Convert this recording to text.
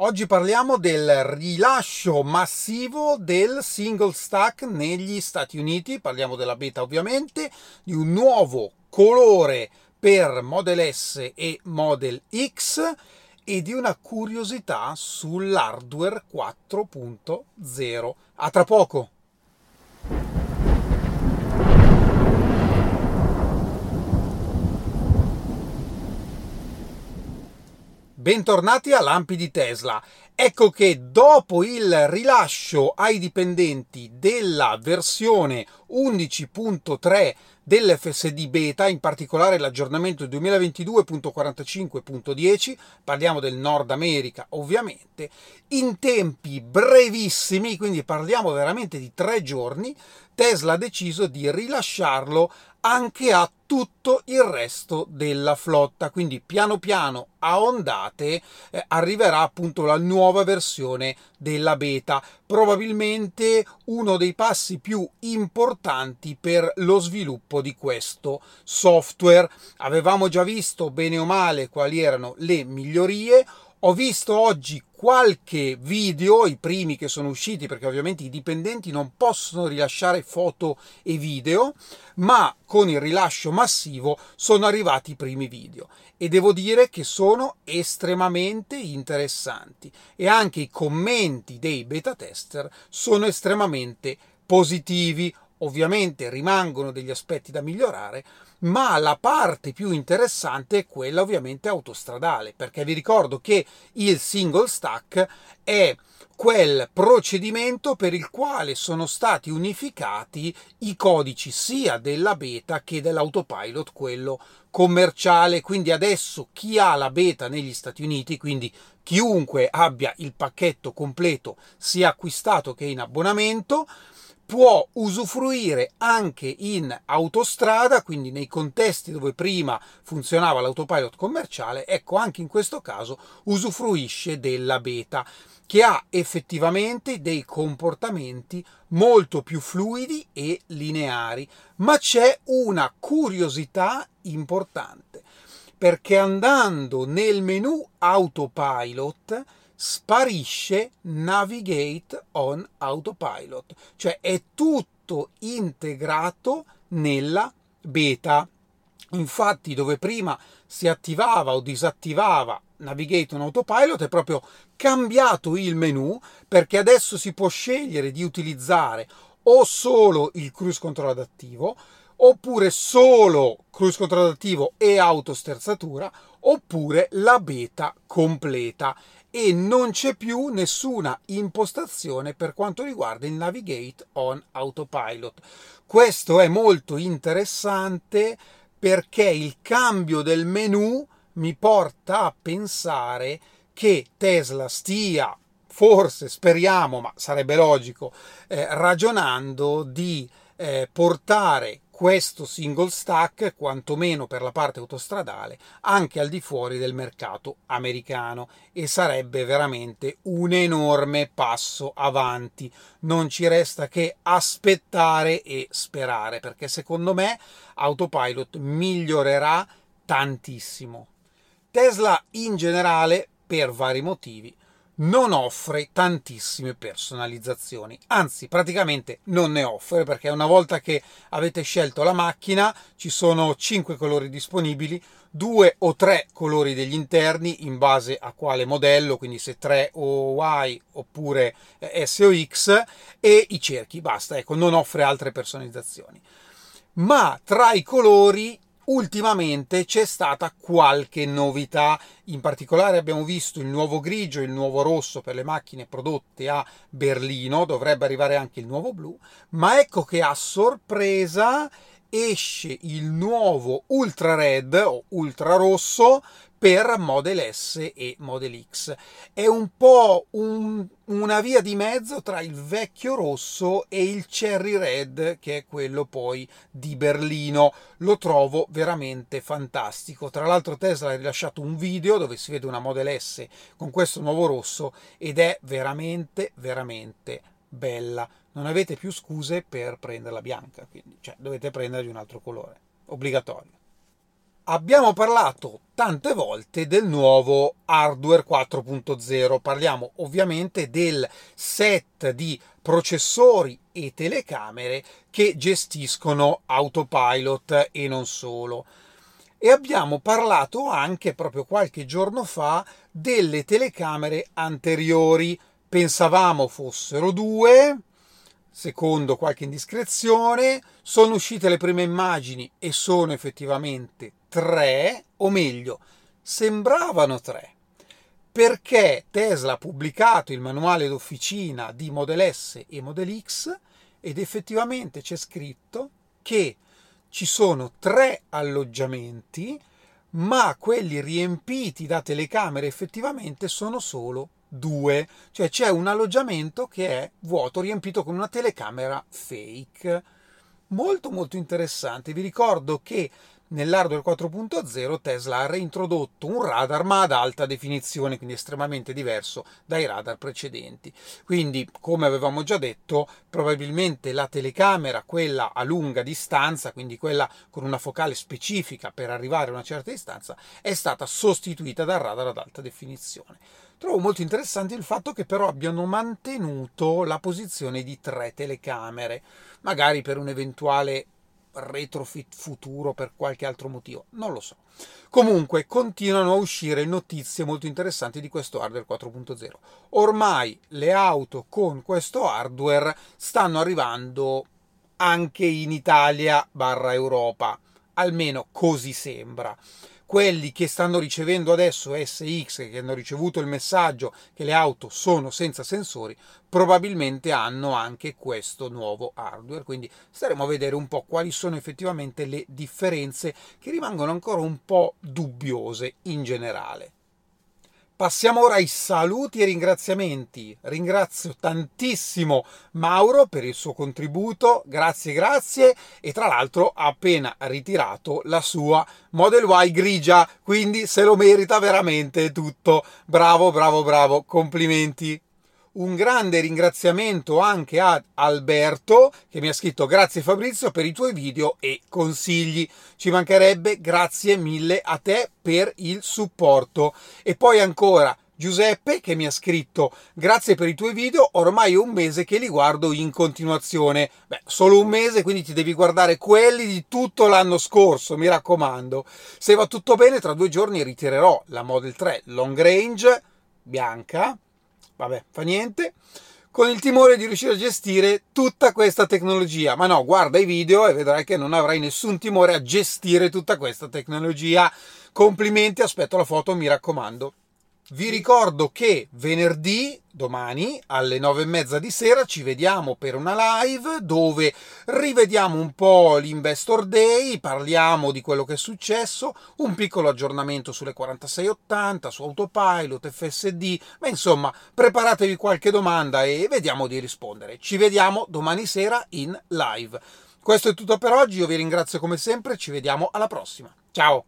Oggi parliamo del rilascio massivo del single stack negli Stati Uniti, parliamo della beta ovviamente, di un nuovo colore per Model S e Model X e di una curiosità sull'hardware 4.0. A tra poco! Bentornati a Lampi di Tesla. Ecco che dopo il rilascio ai dipendenti della versione 11.3 dell'FSD beta, in particolare l'aggiornamento 2022.45.10, parliamo del Nord America ovviamente, in tempi brevissimi, quindi parliamo veramente di tre giorni, Tesla ha deciso di rilasciarlo anche a tutto il resto della flotta. Quindi piano piano a ondate eh, arriverà appunto la nuova versione della beta, probabilmente uno dei passi più importanti per lo sviluppo di questo software. Avevamo già visto bene o male quali erano le migliorie. Ho visto oggi qualche video, i primi che sono usciti, perché ovviamente i dipendenti non possono rilasciare foto e video, ma con il rilascio massivo sono arrivati i primi video e devo dire che sono estremamente interessanti e anche i commenti dei beta tester sono estremamente positivi. Ovviamente rimangono degli aspetti da migliorare, ma la parte più interessante è quella ovviamente autostradale, perché vi ricordo che il single stack è quel procedimento per il quale sono stati unificati i codici sia della beta che dell'autopilot, quello commerciale. Quindi adesso chi ha la beta negli Stati Uniti, quindi chiunque abbia il pacchetto completo sia acquistato che in abbonamento, può usufruire anche in autostrada, quindi nei contesti dove prima funzionava l'autopilot commerciale, ecco anche in questo caso usufruisce della beta che ha effettivamente dei comportamenti molto più fluidi e lineari, ma c'è una curiosità importante perché andando nel menu autopilot sparisce Navigate on Autopilot, cioè è tutto integrato nella beta. Infatti, dove prima si attivava o disattivava Navigate on Autopilot è proprio cambiato il menu perché adesso si può scegliere di utilizzare o solo il cruise control adattivo oppure solo cruise control adattivo e autosterzatura oppure la beta completa e non c'è più nessuna impostazione per quanto riguarda il Navigate on Autopilot. Questo è molto interessante perché il cambio del menu mi porta a pensare che Tesla stia, forse speriamo, ma sarebbe logico, eh, ragionando di eh, portare questo single stack, quantomeno per la parte autostradale, anche al di fuori del mercato americano e sarebbe veramente un enorme passo avanti. Non ci resta che aspettare e sperare, perché secondo me Autopilot migliorerà tantissimo. Tesla in generale, per vari motivi, non offre tantissime personalizzazioni, anzi praticamente non ne offre perché una volta che avete scelto la macchina ci sono 5 colori disponibili, 2 o 3 colori degli interni in base a quale modello, quindi se 3 o Y oppure eh, S o X e i cerchi, basta, ecco, non offre altre personalizzazioni. Ma tra i colori ultimamente c'è stata qualche novità, in particolare abbiamo visto il nuovo grigio e il nuovo rosso per le macchine prodotte a Berlino, dovrebbe arrivare anche il nuovo blu, ma ecco che a sorpresa esce il nuovo Ultra Red o Ultra Rosso per Model S e Model X. È un po' un, una via di mezzo tra il vecchio rosso e il Cherry Red, che è quello poi di Berlino. Lo trovo veramente fantastico. Tra l'altro Tesla ha rilasciato un video dove si vede una Model S con questo nuovo rosso ed è veramente, veramente bella. Non avete più scuse per prenderla bianca, quindi cioè, dovete prendere di un altro colore. Obbligatorio. Abbiamo parlato tante volte del nuovo hardware 4.0. Parliamo ovviamente del set di processori e telecamere che gestiscono autopilot e non solo. E abbiamo parlato anche proprio qualche giorno fa delle telecamere anteriori. Pensavamo fossero due, secondo qualche indiscrezione, sono uscite le prime immagini e sono effettivamente tre, o meglio, sembravano tre, perché Tesla ha pubblicato il manuale d'officina di Model S e Model X ed effettivamente c'è scritto che ci sono tre alloggiamenti, ma quelli riempiti da telecamere effettivamente sono solo due, cioè c'è un alloggiamento che è vuoto, riempito con una telecamera fake. Molto molto interessante. Vi ricordo che nell'hardware 4.0 Tesla ha reintrodotto un radar ma ad alta definizione, quindi estremamente diverso dai radar precedenti. Quindi, come avevamo già detto, probabilmente la telecamera, quella a lunga distanza, quindi quella con una focale specifica per arrivare a una certa distanza, è stata sostituita dal radar ad alta definizione. Trovo molto interessante il fatto che però abbiano mantenuto la posizione di tre telecamere, magari per un eventuale retrofit futuro per qualche altro motivo, non lo so. Comunque continuano a uscire notizie molto interessanti di questo hardware 4.0. Ormai le auto con questo hardware stanno arrivando anche in Italia barra Europa, almeno così sembra quelli che stanno ricevendo adesso SX, che hanno ricevuto il messaggio che le auto sono senza sensori, probabilmente hanno anche questo nuovo hardware. Quindi staremo a vedere un po' quali sono effettivamente le differenze che rimangono ancora un po' dubbiose in generale. Passiamo ora ai saluti e ringraziamenti. Ringrazio tantissimo Mauro per il suo contributo, grazie grazie e tra l'altro ha appena ritirato la sua Model Y grigia, quindi se lo merita veramente tutto. Bravo, bravo, bravo, complimenti un grande ringraziamento anche ad Alberto che mi ha scritto grazie Fabrizio per i tuoi video e consigli. Ci mancherebbe grazie mille a te per il supporto. E poi ancora Giuseppe che mi ha scritto grazie per i tuoi video, ormai è un mese che li guardo in continuazione. Beh, solo un mese, quindi ti devi guardare quelli di tutto l'anno scorso, mi raccomando. Se va tutto bene, tra due giorni ritirerò la Model 3 Long Range bianca vabbè, fa niente, con il timore di riuscire a gestire tutta questa tecnologia. Ma no, guarda i video e vedrai che non avrai nessun timore a gestire tutta questa tecnologia. Complimenti, aspetto la foto, mi raccomando. Vi ricordo che venerdì, domani, alle nove e mezza di sera ci vediamo per una live dove rivediamo un po' l'Investor Day, parliamo di quello che è successo, un piccolo aggiornamento sulle 4680, su Autopilot, FSD, ma insomma preparatevi qualche domanda e vediamo di rispondere. Ci vediamo domani sera in live. Questo è tutto per oggi, io vi ringrazio come sempre, ci vediamo alla prossima. Ciao!